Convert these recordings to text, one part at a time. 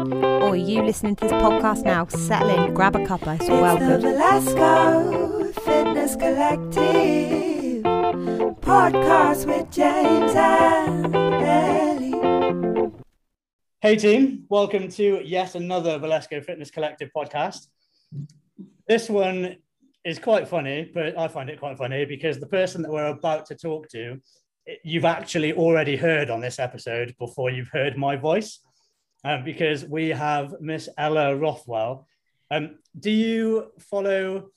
Or are you listening to this podcast now? Settle in, grab a cuppa. It's well It's the good. Valesco Fitness Collective podcast with James and Ellie. Hey team, welcome to yet another Valesco Fitness Collective podcast. This one is quite funny, but I find it quite funny because the person that we're about to talk to, you've actually already heard on this episode before you've heard my voice, um, because we have Miss Ella Rothwell. Um, do you follow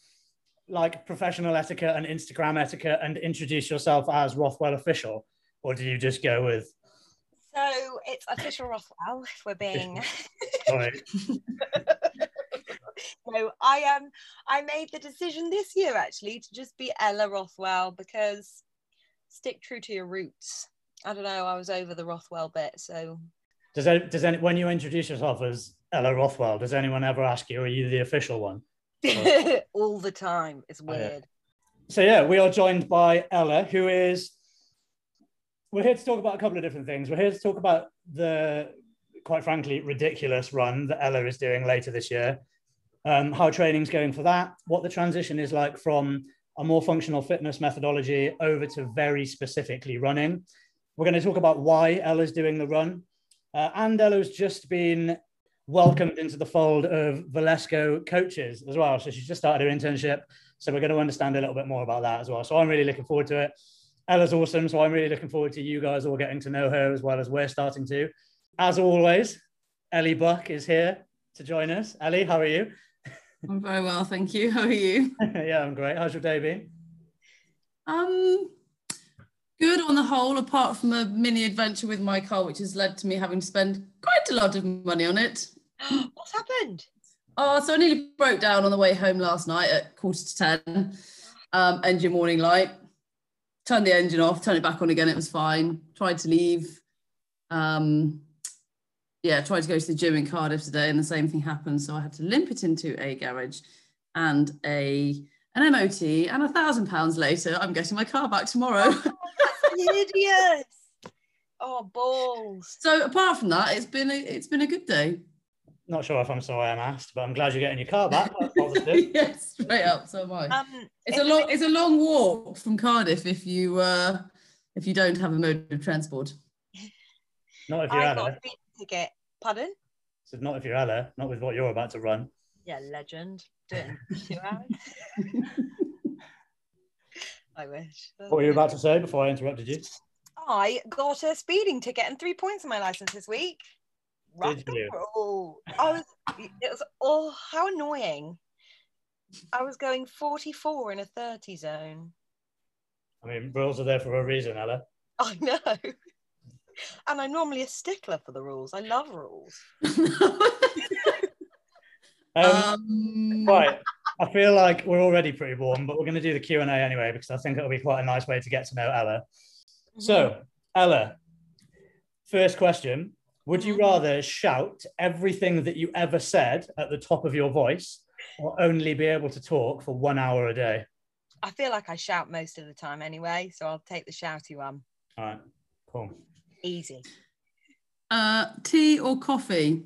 like professional etiquette and Instagram etiquette and introduce yourself as Rothwell official, or do you just go with? So it's official Rothwell. If we're being Sorry, no, I um I made the decision this year actually to just be Ella Rothwell because stick true to your roots. I don't know. I was over the Rothwell bit, so Does any, does any, when you introduce yourself as Ella Rothwell, does anyone ever ask you, are you the official one? all the time. It's Oh, yeah. weird. So yeah, we are joined by Ella, who is. We're here to talk about a couple of different things. We're here to talk about the, quite frankly, ridiculous run that Ella is doing later this year. Um, how training's going for that, what the transition is like from a more functional fitness methodology over to very specifically running. We're going to talk about why Ella's doing the run. Uh, and Ella's just been welcomed into the fold of Valesco coaches as well. So she's just started her internship. So we're going to understand a little bit more about that as well. So I'm really looking forward to it. Ella's awesome. So I'm really looking forward to you guys all getting to know her as well as we're starting to. As always, Ellie Buck is here to join us. Ellie, how are you? I'm very well, thank you. How are you? yeah, I'm great. How's your day been? Um, good on the whole, apart from a mini adventure with my car, which has led to me having to spend quite a lot of money on it. What's happened? Oh, so I nearly broke down on the way home last night at quarter to ten. Um, engine warning light. Turned the engine off, turned it back on again. It was fine. Tried to leave. Um, yeah, tried to go to the gym in Cardiff today, and the same thing happened. So I had to limp it into a garage and a an MOT. And a thousand pounds later, I'm getting my car back tomorrow. Idiots. Oh balls. so apart from that, it's been a it's been a good day. Not sure if I'm sorry I'm asked, but I'm glad you're getting your car back. That's positive. yes, straight up. So am I. Um, It's a long it's a long walk from Cardiff if you uh if you don't have a mode of transport. Not if you're I got a Ella. speeding ticket. Pardon? So not if you're Ella, not with what you're about to run. Yeah, legend. Do it in two hours. I wish. What were you about to say before I interrupted you? I got a speeding ticket and three points on my license this week. Rock Did you? roll. I was. It was. Oh, how annoying! I was going 44 in a 30 zone. I mean, rules are there for a reason, Ella. I know. And I'm normally a stickler for the rules. I love rules. Um, um, right. I feel like we're already pretty warm, but we're going to do the Q and A anyway because I think it'll be quite a nice way to get to know Ella. So, Ella, first question: Would you rather shout everything that you ever said at the top of your voice, or only be able to talk for one hour a day? I feel like I shout most of the time anyway, so I'll take the shouty one. All right, cool. Easy. uh, tea or coffee?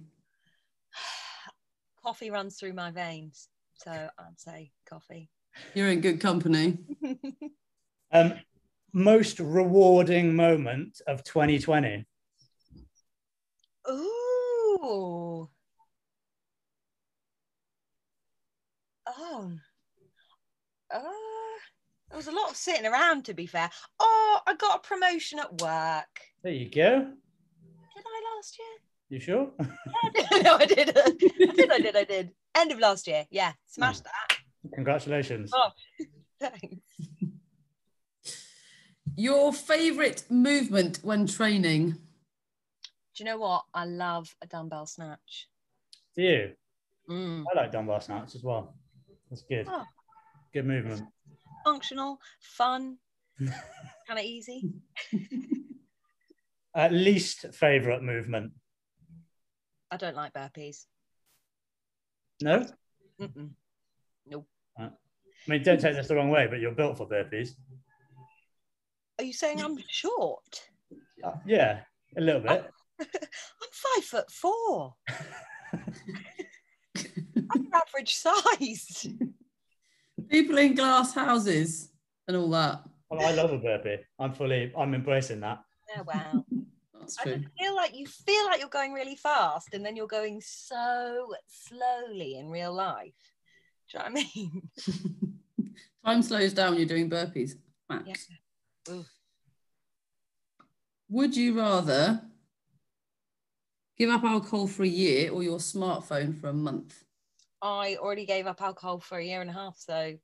Coffee runs through my veins, so I'd say coffee. You're in good company. Um, most rewarding moment of 2020. Ooh. Oh. Uh, there was a lot of sitting around, to be fair. Oh, I got a promotion at work. There you go. Did I last year? You sure? no, I did. I did. I did. I did. End of last year. Yeah, smashed that. Congratulations. Oh, thanks. Your favorite movement when training? Do you know what? I love a dumbbell snatch. Do you? Mm. I like dumbbell snatch as well. That's good. Oh. Good movement. Functional, fun, kind of easy. At least favorite movement. I don't like burpees. No? Mm-mm. Nope. I mean, don't take this the wrong way, but you're built for burpees. Are you saying I'm short? Yeah, a little bit. I'm five foot four. I'm average size. People in glass houses and all that. Well, I love a burpee. I'm fully, I'm embracing that. Oh, wow. That's I true. just feel like you feel like you're going really fast and then you're going so slowly in real life. Do you know what I mean? Time slows down when you're doing burpees. Max. Yeah. Would you rather give up alcohol for a year or your smartphone for a month? I already gave up alcohol for a year and a half, so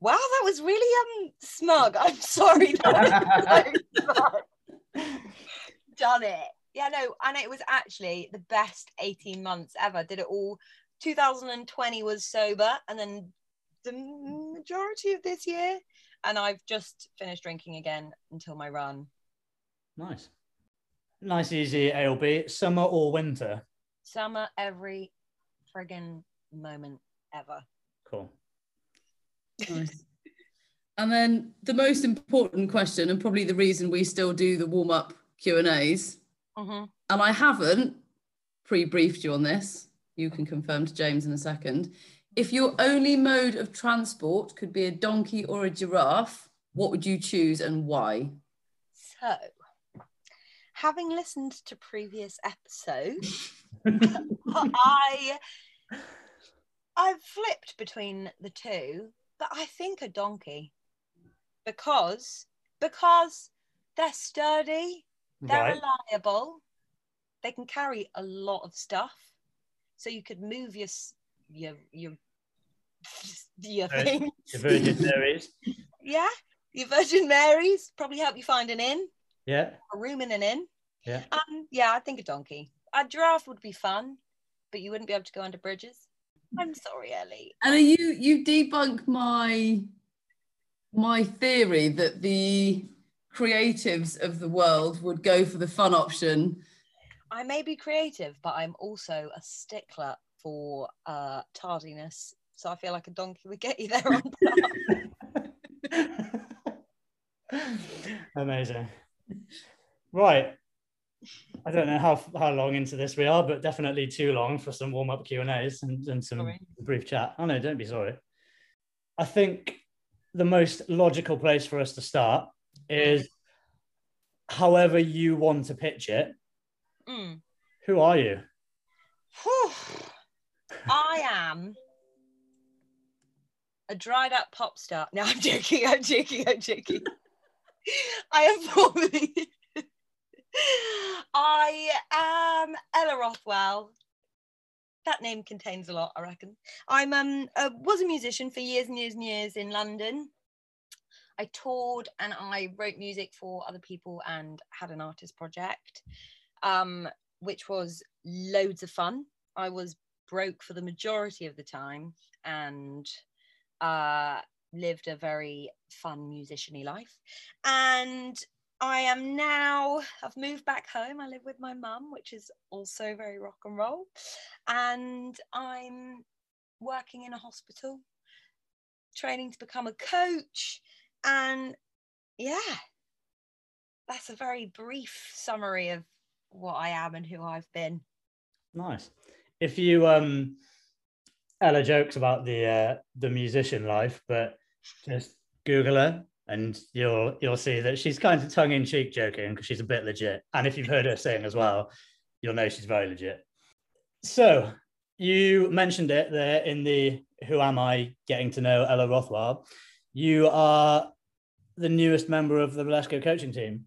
wow, that was really um smug. I'm sorry. That was so smug. Done it. Yeah, no, and it was actually the best 18 months ever. Did it all. 2020 was sober, and then the majority of this year, and I've just finished drinking again until my run. Nice. Nice, easy ALB. Summer or winter? Summer every friggin' moment ever. Cool. Nice. and then the most important question, and probably the reason we still do the warm up Q and A's, Mhm. and I haven't pre-briefed you on this. You can confirm to James in a second. If your only mode of transport could be a donkey or a giraffe, what would you choose and why? So, having listened to previous episodes, I I've flipped between the two, but I think a donkey because because they're sturdy, they're Right. reliable, they can carry a lot of stuff, so you could move your your your your Right. things. The Virgin Marys. Yeah, your Virgin Marys probably help you find an inn, Yeah. a room in an inn. Yeah. Um, yeah, I think a donkey. A giraffe would be fun, but you wouldn't be able to go under bridges. I'm sorry, Ellie. And are you you debunk my my theory that the creatives of the world would go for the fun option. I may be creative, but I'm also a stickler for uh, tardiness. So I feel like a donkey would get you there on time. Amazing. Right. I don't know how how long into this we are, but definitely too long for some warm up Q and A's and, and some Sorry. brief chat. Oh no, don't be sorry. I think the most logical place for us to start is however you want to pitch it. Mm. Who are you? I am a dried up pop star. No, I'm joking. I'm joking. I'm joking. I am formerly. I am Ella Rothwell. That name contains a lot, I reckon. I'm um uh, was a musician for years and years and years in London. I toured and I wrote music for other people and had an artist project, um, which was loads of fun. I was broke for the majority of the time and uh, lived a very fun musiciany life. And I am now, I've moved back home. I live with my mum, which is also very rock and roll. And I'm working in a hospital, training to become a coach. And yeah, that's a very brief summary of what I am and who I've been. Nice. If you um Ella jokes about the uh the musician life, but just Google her and you'll you'll see that she's kind of tongue in cheek joking because she's a bit legit. And if you've heard her sing as well, you'll know she's very legit. So you mentioned it there in the Who Am I Getting to Know Ella Rothwell. You are the newest member of the Valesco coaching team.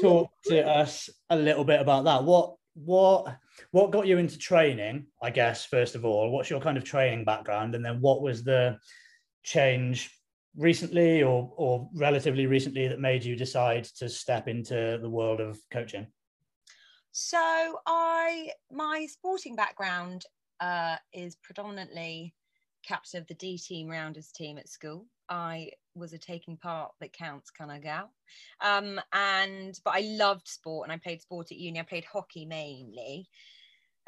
Talk to us a little bit about that. What what what got you into training? I guess first of all, what's your kind of training background, and then what was the change recently or or relatively recently that made you decide to step into the world of coaching? So I my sporting background uh, is predominantly captain of the D team rounders team at school. I was a taking part that counts kind of gal. Um, and but I loved sport and I played sport at uni. I played hockey mainly.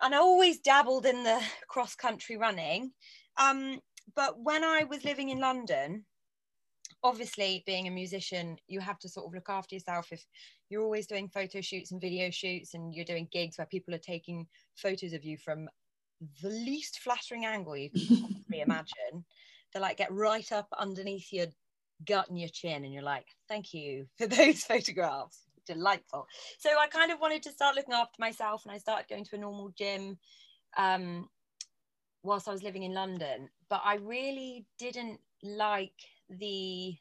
And I always dabbled in the cross country running. Um, but when I was living in London, obviously being a musician, you have to sort of look after yourself if you're always doing photo shoots and video shoots and you're doing gigs where people are taking photos of you from the least flattering angle you can possibly imagine. They like get right up underneath your gut and your chin, and you're like, thank you for those photographs. Delightful. So I kind of wanted to start looking after myself, and I started going to a normal gym um, whilst I was living in London. But I really didn't like the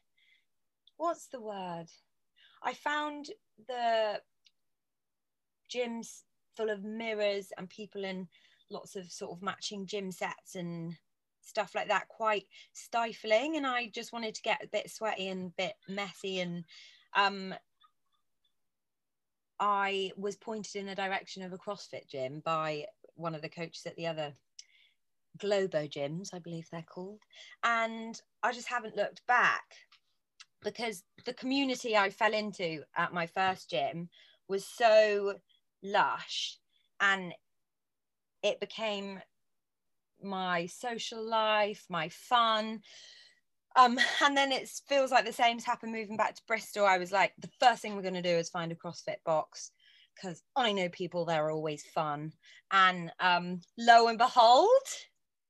what's the word? I found the gyms full of mirrors and people in lots of sort of matching gym sets and stuff like that quite stifling and I just wanted to get a bit sweaty and a bit messy and um I was pointed in the direction of a CrossFit gym by one of the coaches at the other Globo gyms, I believe they're called. And I just haven't looked back because the community I fell into at my first gym was so lush and it became my social life, my fun. Um, and then it feels like the same's happened moving back to Bristol. I was like, the first thing we're going to do is find a CrossFit box because I know people there are always fun. And um, lo and behold,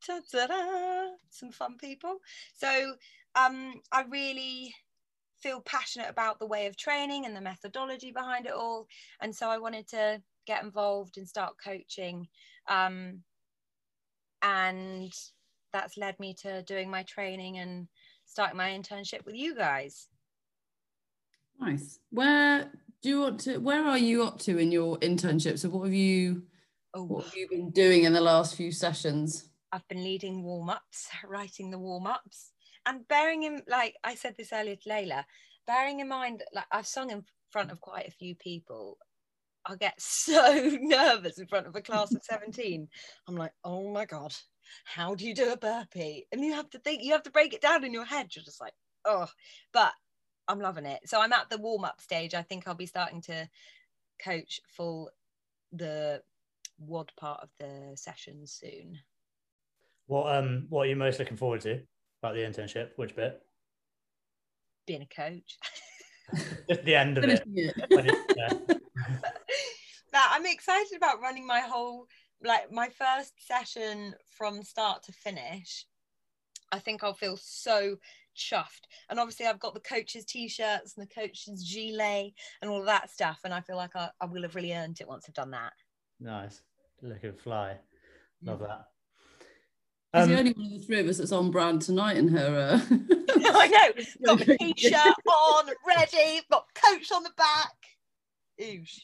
some fun people. So um, I really feel passionate about the way of training and the methodology behind it all. And so I wanted to get involved and start coaching. Um, and that's led me to doing my training and starting my internship with you guys. Nice. Where do you want to? Where are you up to in your internship? So, what have you? Oh, What have you been doing in the last few sessions? I've been leading warm ups, writing the warm ups, and bearing in like I said this earlier to Layla, bearing in mind like I've sung in front of quite a few people. I get so nervous in front of a class of 17. I'm like, oh my God, how do you do a burpee? And you have to think, you have to break it down in your head. You're just like, oh, but I'm loving it. So I'm at the warm up stage. I think I'll be starting to coach full the WOD part of the session soon. What um what are you most looking forward to about the internship? Which bit? Being a coach. Just the end of it. Finishing it. When it- yeah. That I'm excited about running my whole like my first session from start to finish. I think I'll feel so chuffed. And obviously I've got the coaches t-shirts and the coaches gilet and all of that stuff. And I feel like I, I will have really earned it once I've done that. Nice. Looking fly. Love that. She's the Um, only one of the three of us that's on brand tonight in her. Uh... I know. Got my t-shirt on, ready, got coach on the back. Oosh.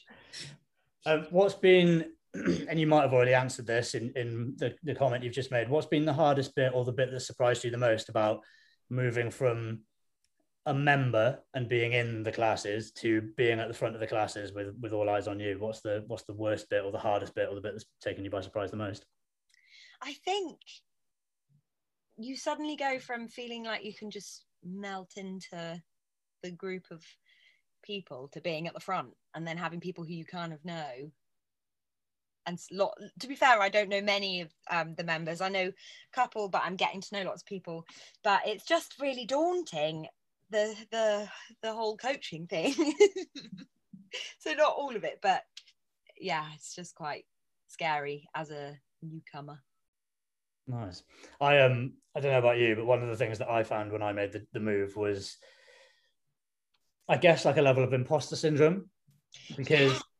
Um, what's been, and you might have already answered this in, in the, the comment you've just made, what's been the hardest bit or the bit that surprised you the most about moving from a member and being in the classes to being at the front of the classes with, with all eyes on you? What's the what's the worst bit or the hardest bit or the bit that's taken you by surprise the most? I think you suddenly go from feeling like you can just melt into the group of people to being at the front and then having people who you kind of know. And lot to be fair i don't know many of um, the members. I know a couple but i'm getting to know lots of people. But it's just really daunting the the the whole coaching thing. So not all of it but yeah it's just quite scary as a newcomer. Nice. I um I don't know about you, but one of the things that I found when I made the, the move was I guess like a level of imposter syndrome because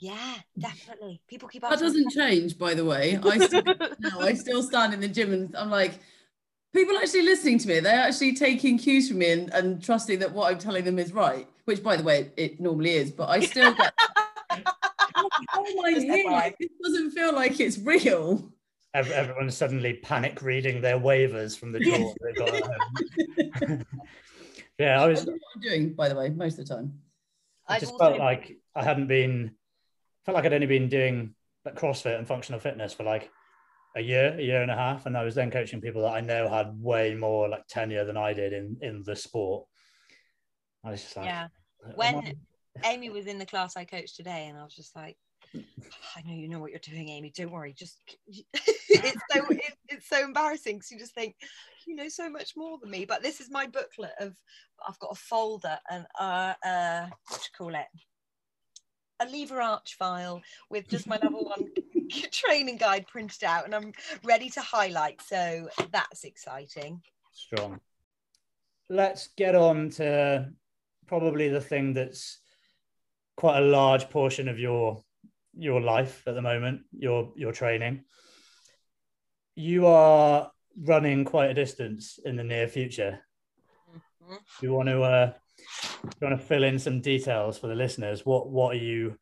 Yeah, definitely. People keep That doesn't change, by the way. I still, no, I still stand in the gym and I'm like, people are actually listening to me. They're actually taking cues from me and, and trusting that what I'm telling them is right, which, by the way, it normally is. But I still get, how, how am I Just here? FYI. This doesn't feel like it's real. ev- everyone's suddenly panic reading their waivers from the drawer. they've got at home. yeah, I was That's what I'm doing, by the way, most of the time. I just felt like I hadn't been felt like I'd only been doing like CrossFit and functional fitness for like a year, a year and a half, and I was then coaching people that I know had way more like tenure than I did in in the sport. I was just like, Yeah. When Amy was in the class I coached today, and I was just like, I know you know what you're doing, Amy. Don't worry. Just it's so it, it's so embarrassing because you just think you know so much more than me. But this is my booklet of I've got a folder and uh, uh what you call it? A lever arch file with just my level one training guide printed out and I'm ready to highlight. So that's exciting. Strong. Let's get on to probably the thing that's quite a large portion of your your life at the moment, your your training. You are running quite a distance in the near future. Mhm. You want to uh, you want to fill in some details for the listeners. What what are you?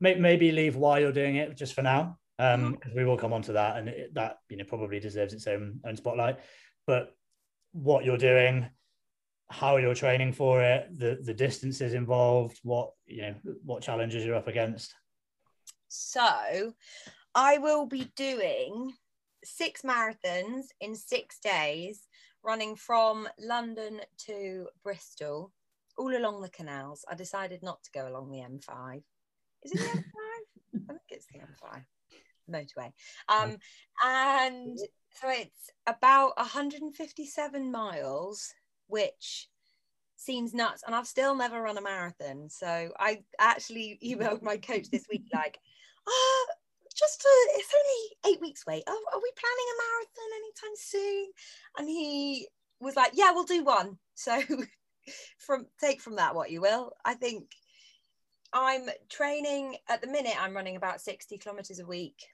May, maybe leave why you're doing it just for now, um, 'cause we will come on to that, and it, that you know probably deserves its own own spotlight. But what you're doing, how you're training for it, the the distances involved, what you know, what challenges you're up against. So I will be doing six marathons in six days, running from London to Bristol, all along the canals. I decided not to go along the M5. Is it the M5? I think it's the M5 motorway. Um, and so it's about 157 miles, which seems nuts. And I've still never run a marathon. So I actually emailed my coach this week, like, oh, just uh, it's only eight weeks away. Are, are we planning a marathon anytime soon? And he was like, yeah, we'll do one. So from take from that what you will. I think I'm training at the minute. I'm running about 60 kilometers a week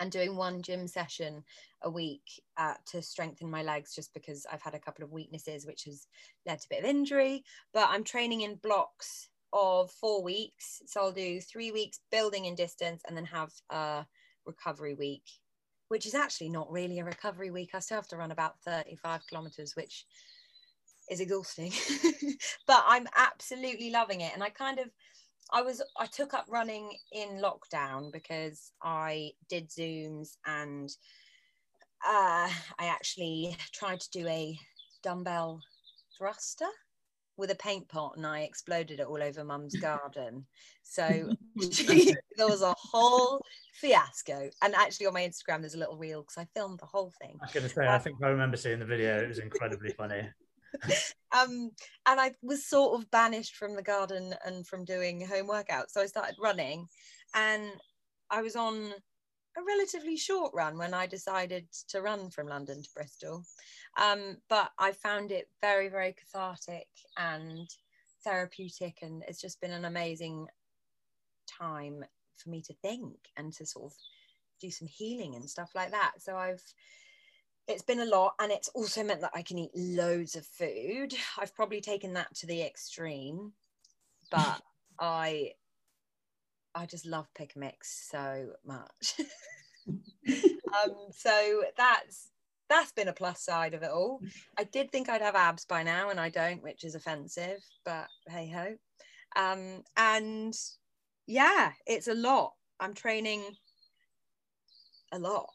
and doing one gym session a week uh, to strengthen my legs just because I've had a couple of weaknesses, which has led to a bit of injury. But I'm training in blocks of four weeks. So I'll do three weeks building in distance and then have a recovery week, which is actually not really a recovery week. I still have to run about 35 kilometers, which is exhausting. but I'm absolutely loving it. And I kind of, I was, I took up running in lockdown because I did Zooms and uh, I actually tried to do a dumbbell thruster with a paint pot and I exploded it all over mum's garden. So she, there was a whole fiasco. And actually on my Instagram, there's a little reel because I filmed the whole thing. I was going to say, I think I remember seeing the video. It was incredibly funny. Um, and I was sort of banished from the garden and from doing home workouts. So I started running and I was on a relatively short run when I decided to run from London to Bristol. Um, but I found it very, very cathartic and therapeutic. And it's just been an amazing time for me to think and to sort of do some healing and stuff like that. So I've it's been a lot and it's also meant that I can eat loads of food. I've probably taken that to the extreme, but I I just love pick a mix so much. um, so that's that's been a plus side of it all. I did think I'd have abs by now, and I don't, which is offensive, but hey ho. Um, and yeah, it's a lot. I'm training a lot.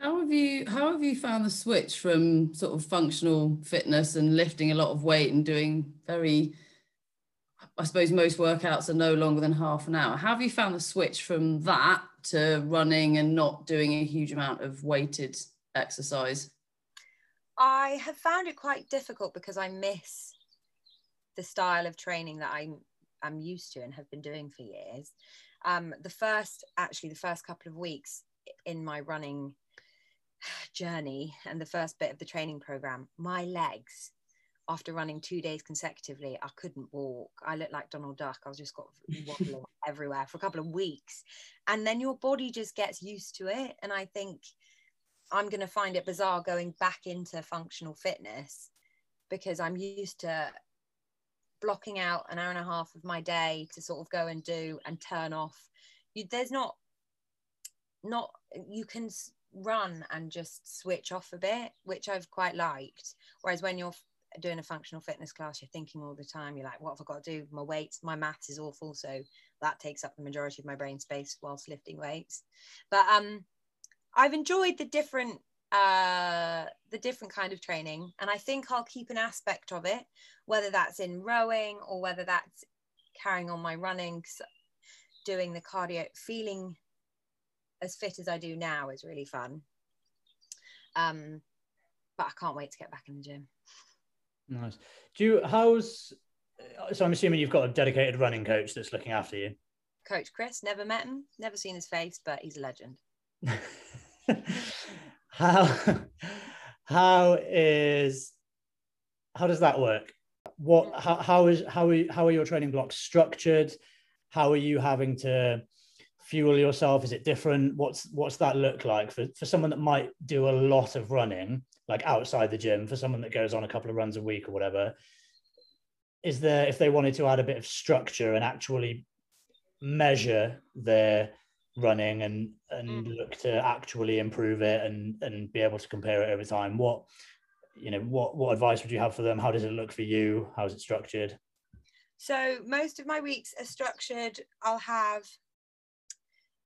How have you how have you found the switch from sort of functional fitness and lifting a lot of weight and doing very I suppose most workouts are no longer than half an hour. How have you found the switch from that to running and not doing a huge amount of weighted exercise? I have found it quite difficult because I miss the style of training that I'm I'm used to and have been doing for years. Um, the first, actually, the first couple of weeks in my running journey and the first bit of the training program, my legs, after running two days consecutively, I couldn't walk. I looked like Donald Duck. I was just got wobbling everywhere for a couple of weeks, and then your body just gets used to it. And I think I'm going to find it bizarre going back into functional fitness because I'm used to blocking out an hour and a half of my day to sort of go and do and turn off. You, there's not, not you can run and just switch off a bit, which I've quite liked. Whereas when you're doing a functional fitness class, you're thinking all the time. You're like, what have I got to do? My weights, my maths is awful, so that takes up the majority of my brain space whilst lifting weights. But um, I've enjoyed the different uh the different kind of training and i think i'll keep an aspect of it whether that's in rowing or whether that's carrying on my running doing the cardio feeling as fit as i do now is really fun um but i can't wait to get back in the gym Nice. Do you? How's? Uh, so I'm assuming you've got a dedicated running coach that's looking after you. Coach Chris, never met him, never seen his face, but he's a legend. how how is how does that work? What how, how is how are, how are your training blocks structured? How are you having to fuel yourself? Is it different? What's what's that look like for, for someone that might do a lot of running, like outside the gym, for someone that goes on a couple of runs a week or whatever? Is there if they wanted to add a bit of structure and actually measure their running and and Mm. look to actually improve it and and be able to compare it over time what you know what what advice would you have for them how does it look for you how is it structured So most of my weeks are structured. I'll have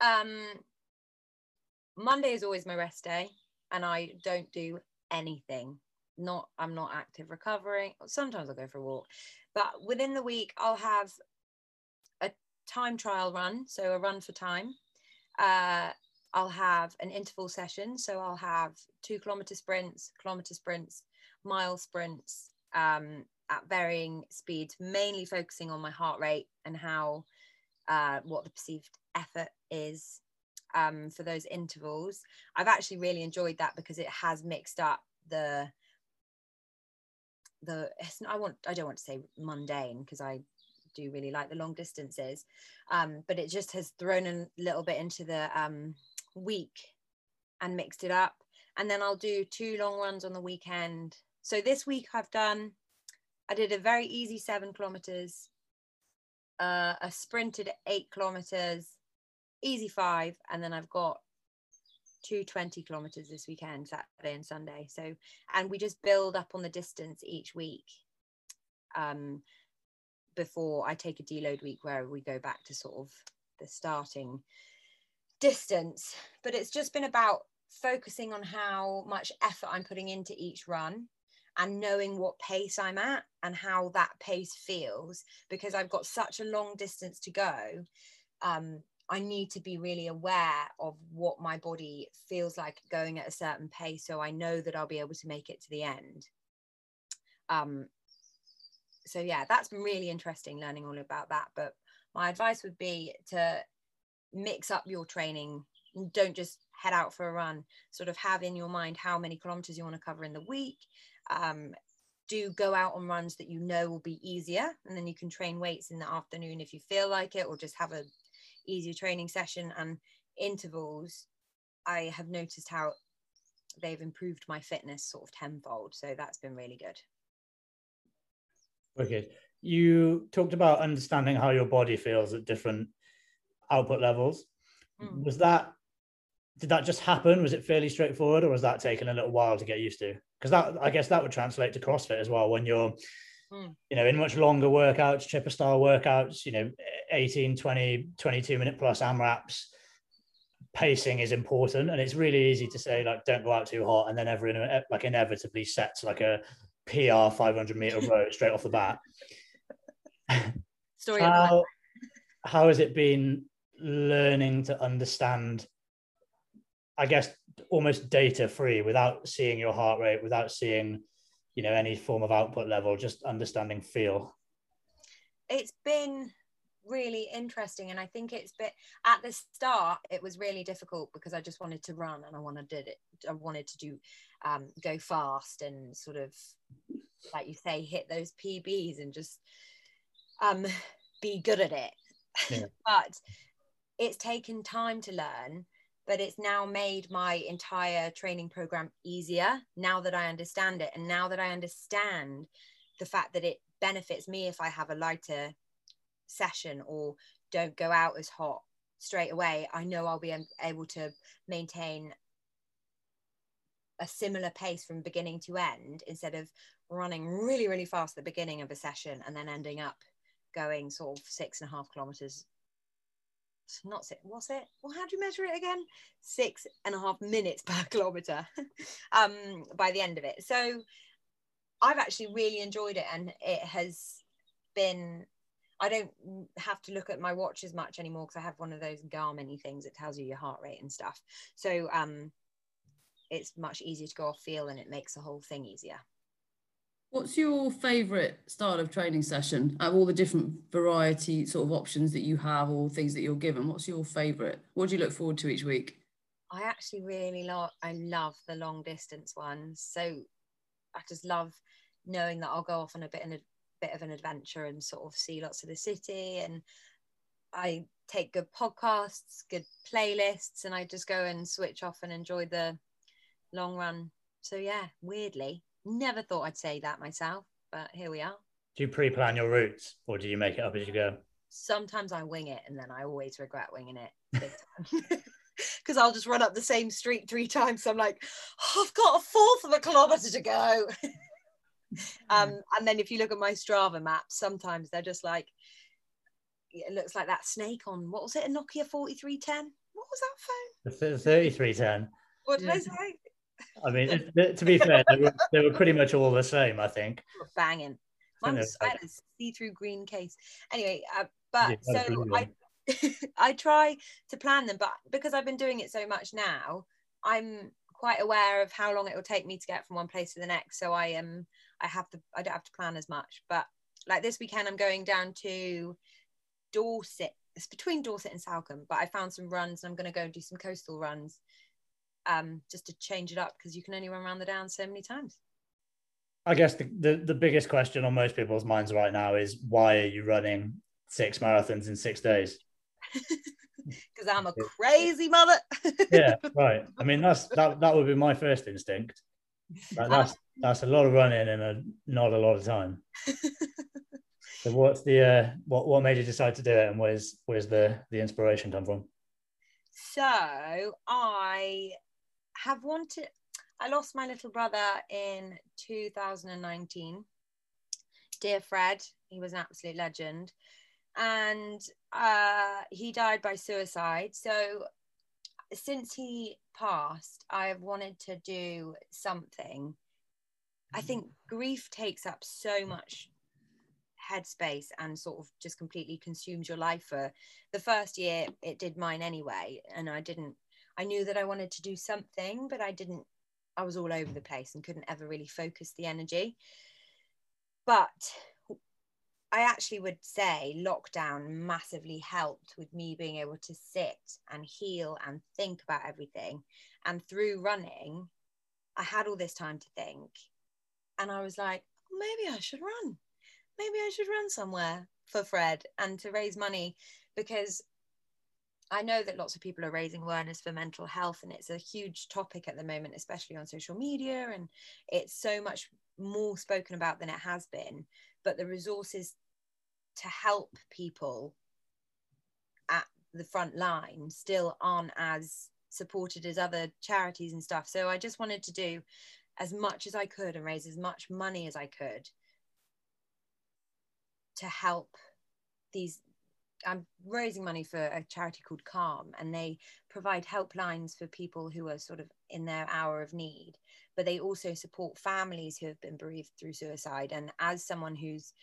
um Monday is always my rest day and I don't do anything. Not I'm not active recovering. Sometimes I'll go for a walk. But within the week I'll have a time trial run, so a run for time. Uh I'll have an interval session, so I'll have two kilometer sprints, kilometer sprints, mile sprints, um, at varying speeds, mainly focusing on my heart rate and how uh, what the perceived effort is um, for those intervals. I've actually really enjoyed that because it has mixed up the the I want I don't want to say mundane because I do really like the long distances, um, but it just has thrown a little bit into the um, week and mixed it up. And then I'll do two long runs on the weekend. So this week I've done I did a very easy seven kilometers, uh, a sprinted eight kilometers, easy five, and then I've got two 20 kilometers this weekend, Saturday and Sunday. So, and we just build up on the distance each week um, before I take a deload week where we go back to sort of the starting distance. But it's just been about focusing on how much effort I'm putting into each run and knowing what pace I'm at and how that pace feels because I've got such a long distance to go. Um, I need to be really aware of what my body feels like going at a certain pace so I know that I'll be able to make it to the end. Um, so, yeah, that's been really interesting learning all about that. But my advice would be to mix up your training. Don't just head out for a run, sort of have in your mind how many kilometers you want to cover in the week um, do go out on runs that you know will be easier and then you can train weights in the afternoon if you feel like it or just have a easier training session and intervals i have noticed how they've improved my fitness sort of tenfold. So that's been really good. Okay. you talked about understanding how your body feels at different output levels. Mm. was that did that just happen? Was it fairly straightforward or was that taking a little while to get used to? Because that i guess that would translate to crossfit as well when you're Mm. you know in much longer workouts chipper style workouts you know 18 20 22 minute plus amraps pacing is important and it's really easy to say like don't go out too hot and then ever like inevitably sets like a pr 500 meter row straight off the bat. Story how, how has it been learning to understand i guess almost data free without seeing your heart rate without seeing you know any form of output level just understanding feel. It's been really interesting and i think it's been at the start it was really difficult because i just wanted to run and i wanted to it i wanted to do um, go fast and sort of like you say hit those pbs and just um, be good at it. Yeah. but it's taken time to learn but it's now made my entire training program easier now that i understand it. And now that i understand the fact that it benefits me if i have a lighter session or don't go out as hot straight away i know i'll be able to maintain a similar pace from beginning to end instead of running really really fast at the beginning of a session and then ending up going sort of six and a half kilometers not six what's it well how do you measure it again six and a half minutes per kilometer um by the end of it so i've actually really enjoyed it and it has been I don't have to look at my watch as much anymore because I have one of those Garmin things that tells you your heart rate and stuff. So um, it's much easier to go off feel and it makes the whole thing easier. What's your favourite style of training session? Out of all the different variety sort of options that you have or things that you're given, what's your favourite? What do you look forward to each week? I actually really love I love the long distance ones. So I just love knowing that I'll go off on a bit in a bit of an adventure and sort of see lots of the city and I take good podcasts, good playlists, and I just go and switch off and enjoy the long run. So yeah, weirdly, never thought I'd say that myself, but here we are. Do you pre-plan your routes, or do you make it up as you go? Sometimes I wing it, and then I always regret winging it. Because I'll just run up the same street three times. So I'm like, oh, I've got a fourth of a kilometre to go. um, and then if you look at my Strava maps, sometimes they're just like, it looks like that snake on what was it, a Nokia 4310? What was that phone? The 3310. What did I say? I mean, it- to be fair, they were, they were pretty much all the same, I think. Banging. I Mine think I had a see-through green case. Anyway, uh, but Yeah, so I, I try to plan them, but because I've been doing it so much now, I'm quite aware of how long it will take me to get from one place to the next. So I am, I have to, I don't have to plan as much. But like this weekend, I'm going down to Dorset. It's between Dorset and Salcombe, but I found some runs, and I'm going to go and do some coastal runs, um, just to change it up because you can only run around the downs so many times. I guess the, the, the biggest question on most people's minds right now is why are you running six marathons in six days? Because I'm a crazy mother. Yeah, right. I mean, that's that that would be my first instinct. Like, that's that's a lot of running in a not a lot of time. So what's the uh, what what made you decide to do it, and where's where's the the inspiration come from? So I have wanted, I lost my little brother in 2019. Dear Fred, he was an absolute legend. And uh, he died by suicide. So since he passed, I have wanted to do something. I think grief takes up so much headspace and sort of just completely consumes your life for the first year it did mine anyway and i didn't i knew that i wanted to do something but i didn't i was all over the place and couldn't ever really focus the energy. But i actually would say lockdown massively helped with me being able to sit and heal and think about everything. And through running i had all this time to think. And i was like maybe i should run. Maybe I should run somewhere for Fred and to raise money because I know that lots of people are raising awareness for mental health and it's a huge topic at the moment, especially on social media. And it's so much more spoken about than it has been. But the resources to help people at the front line still aren't as supported as other charities and stuff. So I just wanted to do as much as I could and raise as much money as I could to help these i'm raising money for a charity called CALM and they provide helplines for people who are sort of in their hour of need. But they also support families who have been bereaved through suicide. And as someone who's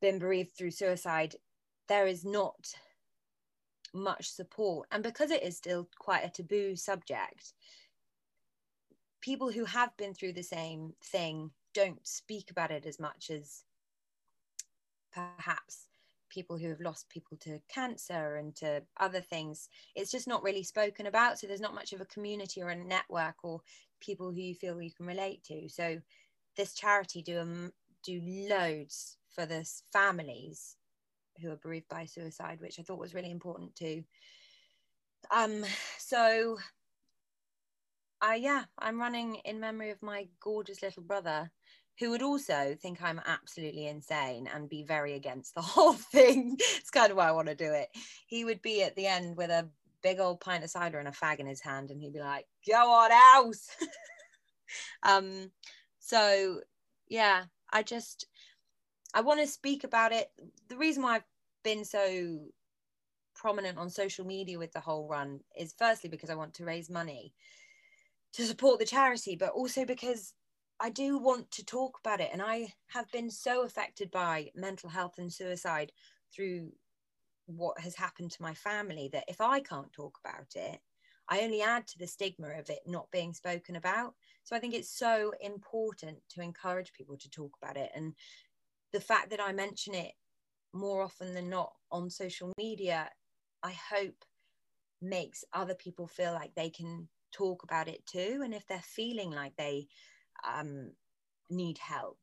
been bereaved through suicide there is not much support. And because it is still quite a taboo subject people who have been through the same thing don't speak about it as much as perhaps people who have lost people to cancer and to other things it's just not really spoken about. So there's not much of a community or a network or people who you feel you can relate to. So this charity do um, do loads for the families who are bereaved by suicide which i thought was really important too. Um so uh, yeah i'm running in memory of my gorgeous little brother who would also think I'm absolutely insane and be very against the whole thing. it's kind of why I want to do it. He would be at the end with a big old pint of cider and a fag in his hand, and he'd be like, "Go on, house." um, so yeah, I just I want to speak about it. The reason why I've been so prominent on social media with the whole run is firstly because I want to raise money to support the charity, but also because I do want to talk about it. And I have been so affected by mental health and suicide through what has happened to my family that if I can't talk about it, I only add to the stigma of it not being spoken about. So I think it's so important to encourage people to talk about it. And the fact that I mention it more often than not on social media, I hope makes other people feel like they can talk about it too. And if they're feeling like they um, need help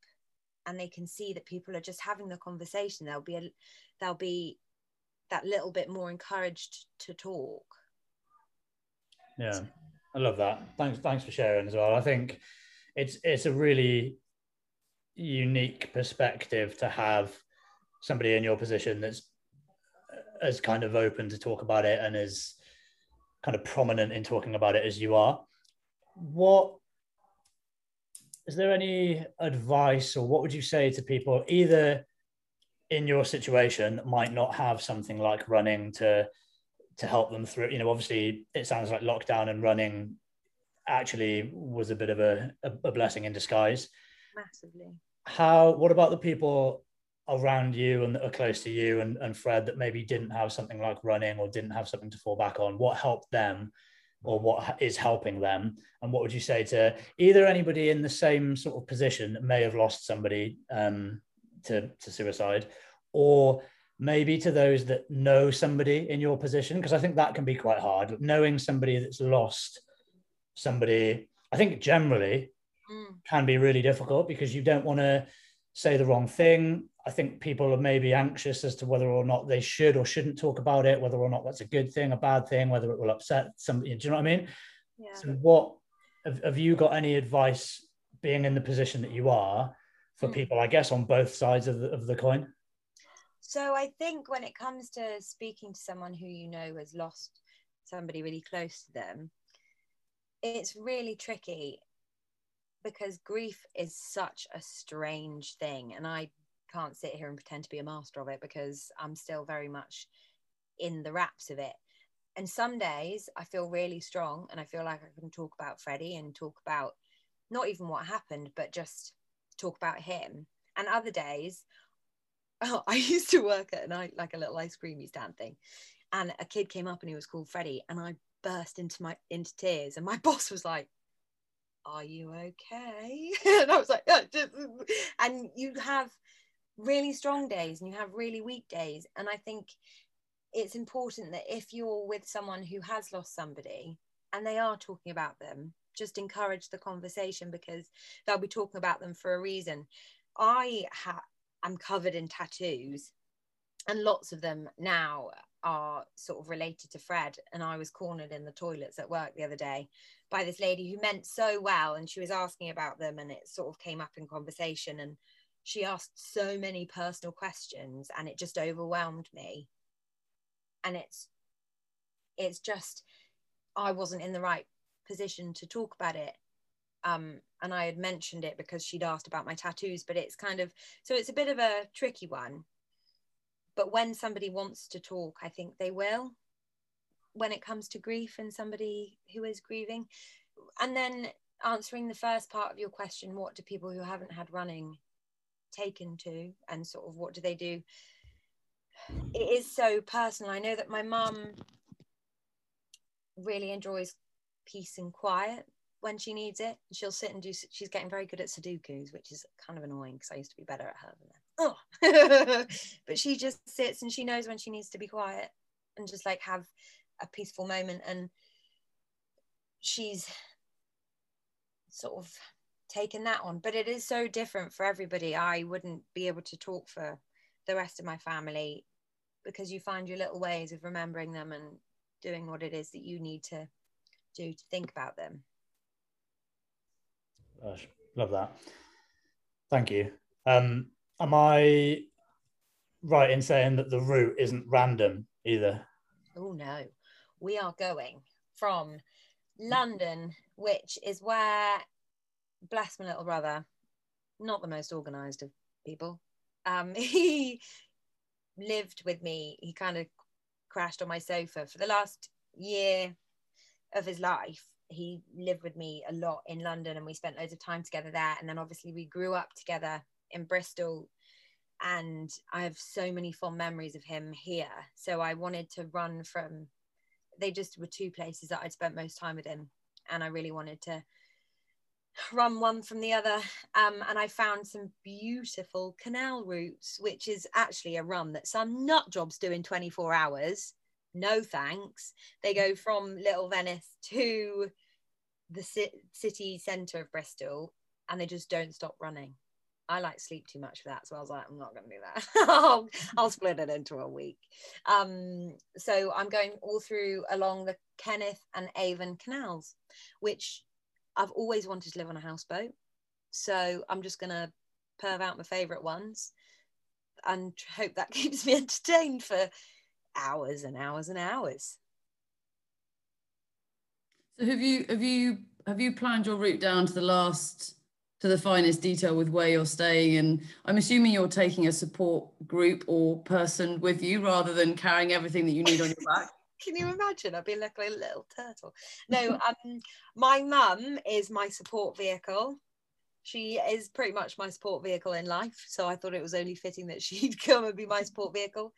and they can see that people are just having the conversation, they'll be a, they'll be that little bit more encouraged to talk. Yeah, I love that. Thanks, thanks for sharing as well. I think it's it's a really unique perspective to have somebody in your position that's as kind of open to talk about it and as kind of prominent in talking about it as you are. What is there any advice or what would you say to people either in your situation might not have something like running to to help them through? You know obviously it sounds like lockdown and running actually was a bit of a, a, blessing in disguise. Massively. how what about the people around you and that are close to you and, and fred that maybe didn't have something like running or didn't have something to fall back on? What helped them or what is helping them? And what would you say to either anybody in the same sort of position that may have lost somebody um, to, to suicide or maybe to those that know somebody in your position? Because i think that can be quite hard. Knowing somebody that's lost somebody i think generally Mm. can be really difficult because you don't want to say the wrong thing i think people are maybe anxious as to whether or not they should or shouldn't talk about it whether or not that's a good thing a bad thing whether it will upset somebody do you know what i mean Yeah. so what have, have you got any advice being in the position that you are for Mm. people i guess on both sides of the, of the coin So I think when it comes to speaking to someone who you know has lost somebody really close to them, it's really tricky because grief is such a strange thing. And I can't sit here and pretend to be a master of it because I'm still very much in the wraps of it. And some days I feel really strong and I feel like I can talk about Freddie and talk about not even what happened, but just talk about him. And other days oh, I used to work at a night like a little ice creamy stand thing, and a kid came up and he was called Freddie, and I burst into my into tears, and my boss was like, "Are you okay?" and I was like, oh, "Yeah, just-" and you have really strong days and you have really weak days, and I think it's important that if you're with someone who has lost somebody and they are talking about them, just encourage the conversation because they'll be talking about them for a reason. I ha- am covered in tattoos, and lots of them now are sort of related to Fred. And I was cornered in the toilets at work the other day by this lady who meant so well, and she was asking about them, and it sort of came up in conversation. And she asked so many personal questions, and it just overwhelmed me. And it's it's just I wasn't in the right position to talk about it um, and I had mentioned it because she'd asked about my tattoos, but it's kind of so it's a bit of a tricky one. But when somebody wants to talk, I think they will when it comes to grief and somebody who is grieving. And then answering the first part of your question what do people who haven't had running taken to, and sort of what do they do? It is so personal. I know that my mum really enjoys peace and quiet when she needs it. She'll sit and do. She's getting very good at Sudokus, which is kind of annoying because I used to be better at her than that. Oh, but she just sits and she knows when she needs to be quiet and just like have a peaceful moment. And she's sort of taken that on. But it is so different for everybody. I wouldn't be able to talk for the rest of my family because you find your little ways of remembering them and doing what it is that you need to do to think about them. Gosh, love that. Thank you. Um, am I right in saying that the route isn't random either? Oh no, we are going from London, which is where, bless my little brother, not the most organized of people. Um, he lived with me. He kind of crashed on my sofa for the last year of his life. He lived with me a lot in London and we spent loads of time together there. And then obviously we grew up together in Bristol. And I have so many fond memories of him here. So I wanted to run from they just were two places that I'd spent most time with him, and I really wanted to run one from the other. Um, and I found some beautiful canal routes, which is actually a run that some nut jobs do in 24 hours. No thanks. They go from Little Venice to the ci- city centre of Bristol, and they just don't stop running. I like sleep too much for that, so I was like, I'm not going to do that. I'll, I'll split it into a week. Um, so I'm going all through along the Kennet and Avon canals, which I've always wanted to live on a houseboat. So I'm just going to perv out my favourite ones and hope that keeps me entertained for hours and hours and hours. So have you have you have you planned your route down to the last to the finest detail with where you're staying? And I'm assuming you're taking a support group or person with you rather than carrying everything that you need on your back. Can you imagine? I'd be like a little turtle. No, um, my mum is my support vehicle. She is pretty much my support vehicle in life. So I thought it was only fitting that she'd come and be my support vehicle.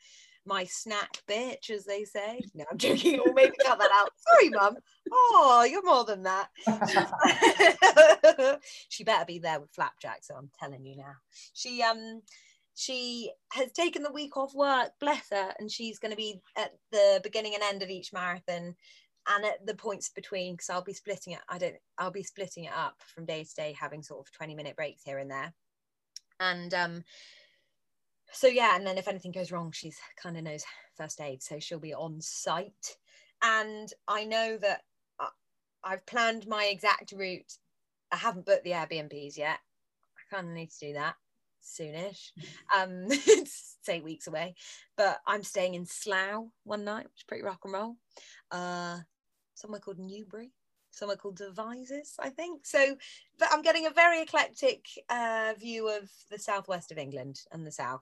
My snack bitch, as they say. No, I'm joking. Or maybe cut that out. Sorry, mum. Oh, you're more than that. she better be there with flapjack. So I'm telling you now. She um she has taken the week off work, bless her, and she's going to be at the beginning and end of each marathon and at the points between because I'll be splitting it I don't I'll be splitting it up from day to day having sort of 20 minute breaks here and there and um so yeah and then if anything goes wrong she's kind of knows first aid so she'll be on site and I know that I- I've planned my exact route I haven't booked the Airbnbs yet I kind of need to do that soonish. Um, it's eight weeks away, but I'm staying in Slough one night, which is pretty rock and roll. Uh, somewhere called Newbury, somewhere called Devizes, I think. So, but I'm getting a very eclectic uh, view of the southwest of England and the south.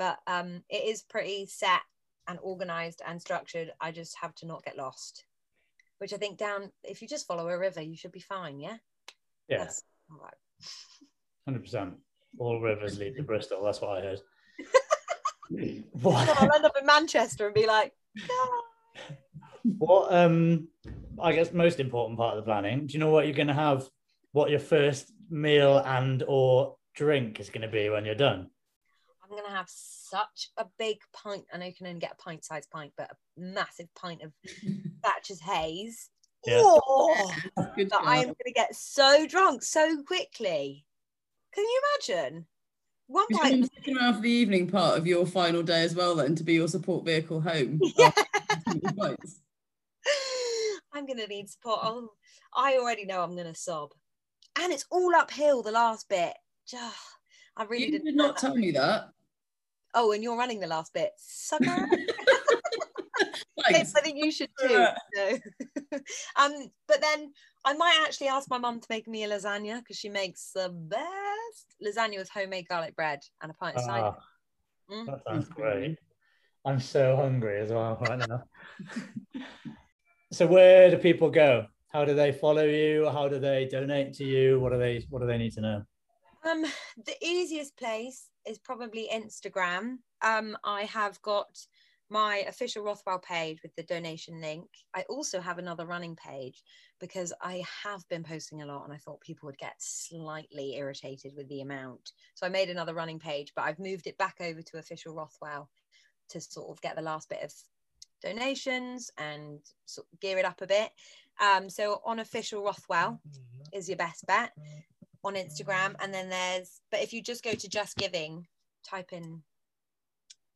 But um, it is pretty set and organized and structured. I just have to not get lost, which I think down, if you just follow a river, you should be fine. Yeah. Yeah, all right. hundred percent. All rivers lead to Bristol. That's what I heard. So what, I'll end up in Manchester and be like, what? Um, I guess most important part of the planning. Do you know what you're going to have? What your first meal and or drink is going to be when you're done? I'm gonna have such a big pint. I know you can only get a pint-sized pint, but a massive pint of Thatcher's Haze. Yeah. Oh, Good that I am gonna get so drunk so quickly. Can you imagine? One Is your pint. mum taking her out for the evening part of your final day as well then to be your support vehicle home? Yeah. after your fights? I'm gonna need support. Oh, I already know I'm gonna sob, and it's all uphill the last bit. Ugh, I really You didn't. did not that. tell me that. Oh, and you're running the last bit, sucker. Thanks. I think you should too. No. um, but then I might actually ask my mum to make me a lasagna because she makes the best lasagna with homemade garlic bread and a pint of cider. Ah, Mm. that sounds great. I'm so hungry as well right now. so where do people go? How do they follow you? How do they donate to you? What do they What do they need to know? Um, the easiest place is probably Instagram. Um, I have got my official Rothwell page with the donation link. I also have another running page because I have been posting a lot and I thought people would get slightly irritated with the amount. So I made another running page, but I've moved it back over to official Rothwell to sort of get the last bit of donations and sort of gear it up a bit. Um, so on official Rothwell is your best bet on Instagram. And then there's, but if you just go to Just Giving, type in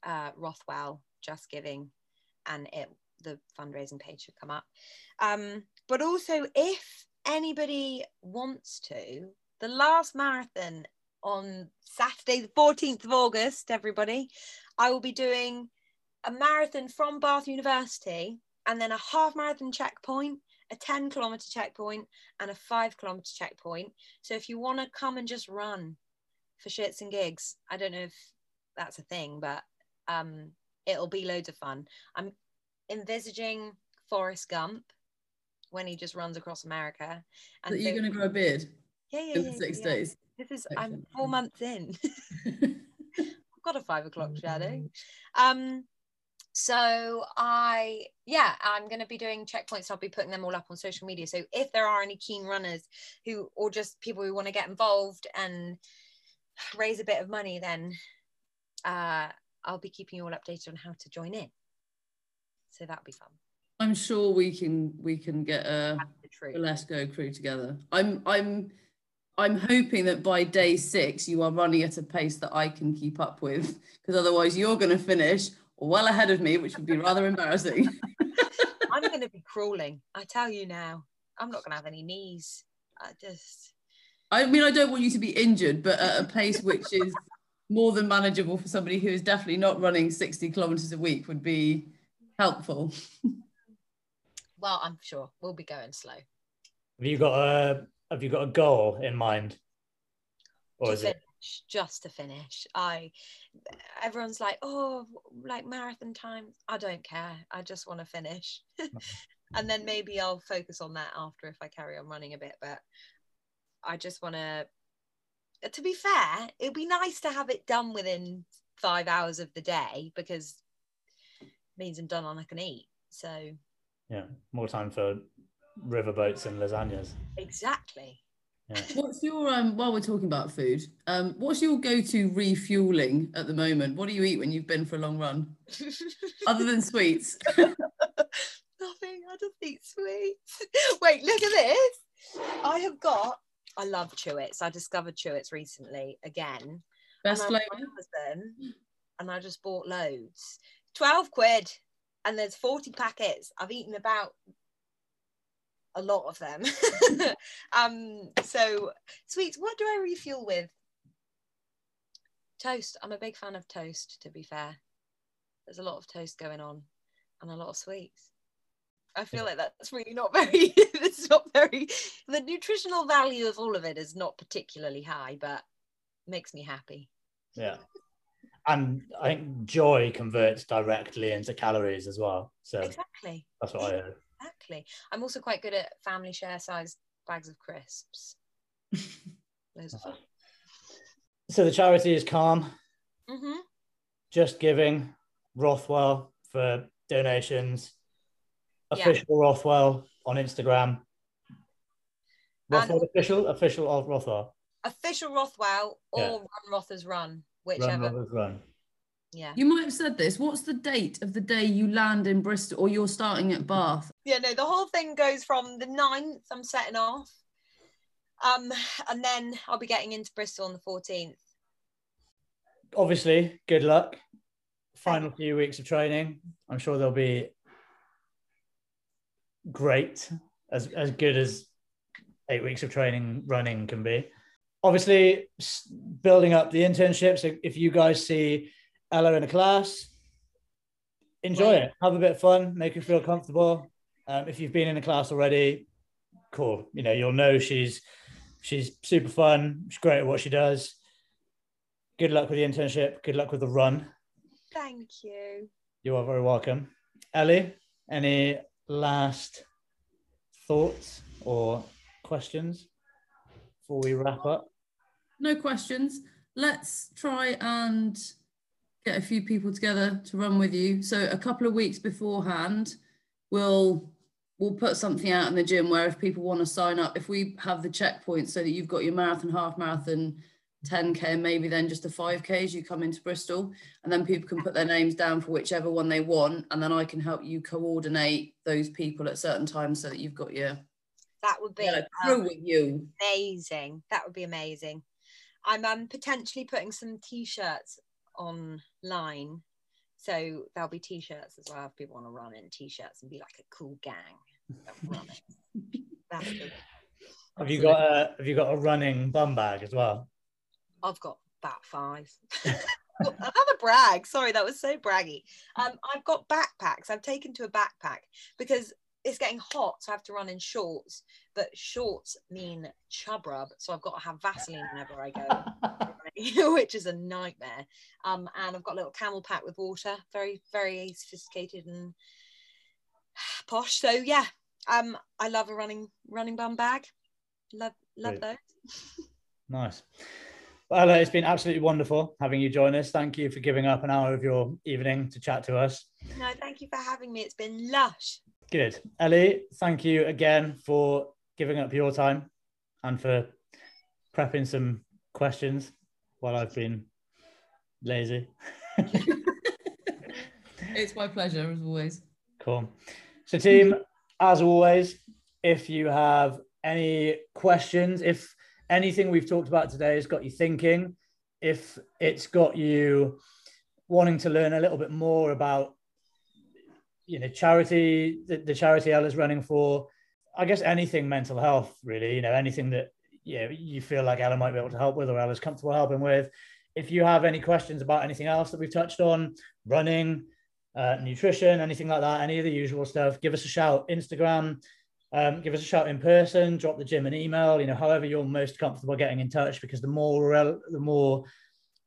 uh, Rothwell Just Giving, and it the fundraising page should come up. Um, but also, if anybody wants to, the last marathon on Saturday, the 14th of August, everybody, I will be doing a marathon from Bath University and then a half marathon checkpoint, a 10 kilometer checkpoint, and a five kilometer checkpoint. So if you want to come and just run for shits and gigs, I don't know if that's a thing, but um, it'll be loads of fun. I'm envisaging Forrest Gump when he just runs across America. That so- you're going to grow a beard yeah, yeah, in yeah, six yeah. days. This is I'm four months in. I've got a five o'clock shadow. Um, so I, yeah, I'm going to be doing checkpoints. I'll be putting them all up on social media. So if there are any keen runners who, or just people who want to get involved and raise a bit of money, then uh, I'll be keeping you all updated on how to join in. So that'll be fun. I'm sure we can we can get a, The a Let's Go crew together. I'm I'm I'm hoping that by day six you are running at a pace that I can keep up with, because otherwise you're going to finish well ahead of me, which would be rather embarrassing. I'm going to be crawling. I tell you now, I'm not going to have any knees. I just, I mean, I don't want you to be injured, but at a pace which is more than manageable for somebody who is definitely not running 60 kilometers a week would be helpful. well, I'm sure we'll be going slow. Have you got a Have you got a goal in mind, or to is it? Finish, just to finish. I everyone's like, oh, like marathon time. I don't care. I just want to finish. and then maybe I'll focus on that after if I carry on running a bit. But I just want to. To be fair, it'd be nice to have it done within five hours of the day because it means I'm done and I can eat. So Yeah, more time for riverboats and lasagnas. exactly. Yeah. What's your um while we're talking about food, um, what's your go-to refueling at the moment? What do you eat when you've been for a long run? Other than sweets. Nothing. I just eat sweets. Wait, look at this. I have got. I love Chewits. I discovered Chewits recently again. Best and flavour? was them, and I just bought loads. Twelve quid, and there's forty packets. I've eaten about a lot of them. um. So sweets. What do I refuel with? Toast. I'm a big fan of toast. To be fair, there's a lot of toast going on, and a lot of sweets. I feel like that's really not very. it's not very. The nutritional value of all of it is not particularly high, but makes me happy. Yeah, and I think joy converts directly into calories as well. So Exactly. that's what I heard. Exactly. I'm also quite good at family share sized bags of crisps. Those are fun. So the charity is CALM, hmm Just Giving, Rothwell for donations, Yeah. official Rothwell on Instagram. Rothwell And- official, official of Rothwell. Official Rothwell or Yeah. Run Rothers Run, Run, whichever. Rothwell's run. Yeah. You might have said this. What's the date of the day you land in Bristol or you're starting at Bath? Yeah, no, the whole thing goes from the 9th, I'm setting off. Um, and then I'll be getting into Bristol on the 14th. Obviously, good luck. Final few weeks of training. I'm sure they'll be great, as as good as eight weeks of training running can be. Obviously, building up the internship. So if you guys see Ella in a class, enjoy Right. it. Have a bit of fun. Make her feel comfortable. Um, if you've been in a class already, cool. You know, you'll know she's she's super fun. She's great at what she does. Good luck with the internship. Good luck with the run. Thank you. You are very welcome. Ellie, any last thoughts or questions before we wrap up? No questions. Let's try and get a few people together to run with you. So a couple of weeks beforehand, we'll we'll put something out in the gym where if people want to sign up, if we have the checkpoints so that you've got your marathon, half marathon, 10k, and maybe then just a 5k as you come into Bristol, and then people can put their names down for whichever one they want, and then I can help you coordinate those people at certain times so that you've got your That would be yeah, crew um, with you. amazing. That would be amazing. I'm um, potentially putting some t-shirts online. So there'll be t-shirts as well if people want to run in t-shirts and be like a cool gang. That's good. Have you got a have you got a running bum bag as well? I've got about five. Another brag. Sorry, that was so braggy. Um, I've got backpacks. I've taken to a backpack because it's getting hot, so I have to run in shorts. But shorts mean chub rub, so I've got to have Vaseline whenever I go, which is a nightmare. Um, and I've got a little camel pack with water, very, very sophisticated and posh. So yeah, um, I love a running running bum bag. Love love Great. those. Nice. Well, it's been absolutely wonderful having you join us. Thank you for giving up an hour of your evening to chat to us. No, thank you for having me. It's been lush. Good. Ellie, thank you again for giving up your time and for prepping some questions while I've been lazy. It's my pleasure as always. Cool. So, team, as always, if you have any questions, if anything we've talked about today has got you thinking, if it's got you wanting to learn a little bit more about, you know, charity, the, the charity Ella's running for, I guess anything mental health, really, you know, anything that you, know, you feel like Ella might be able to help with or Ella's comfortable helping with. If you have any questions about anything else that we've touched on, running, uh, nutrition, anything like that, any of the usual stuff, give us a shout. Instagram, um, give us a shout in person, drop the gym an email, you know, however you're most comfortable getting in touch, because the more, the more,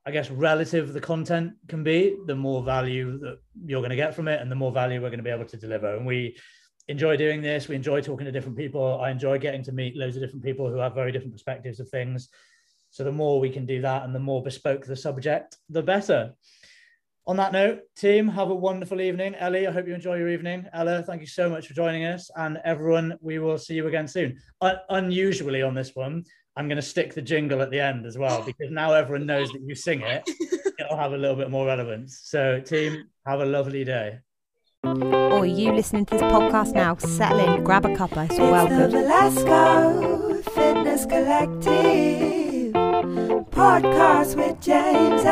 I guess, relative the content can be, the more value that you're going to get from it and the more value we're going to be able to deliver. And we enjoy doing this. We enjoy talking to different people. I enjoy getting to meet loads of different people who have very different perspectives of things. So the more we can do that and the more bespoke the subject, the better on that note, team, have a wonderful evening. Ellie, I hope you enjoy your evening. Ella, thank you so much for joining us. And everyone, we will see you again soon. Un- unusually on this one, I'm going to stick the jingle at the end as well, because now everyone knows that you sing it. It'll have a little bit more relevance. So, team, have a lovely day. Or are you listening to this podcast now? Settle in, grab a cuppa. It's all well It's the. Valesco Fitness Collective podcast with James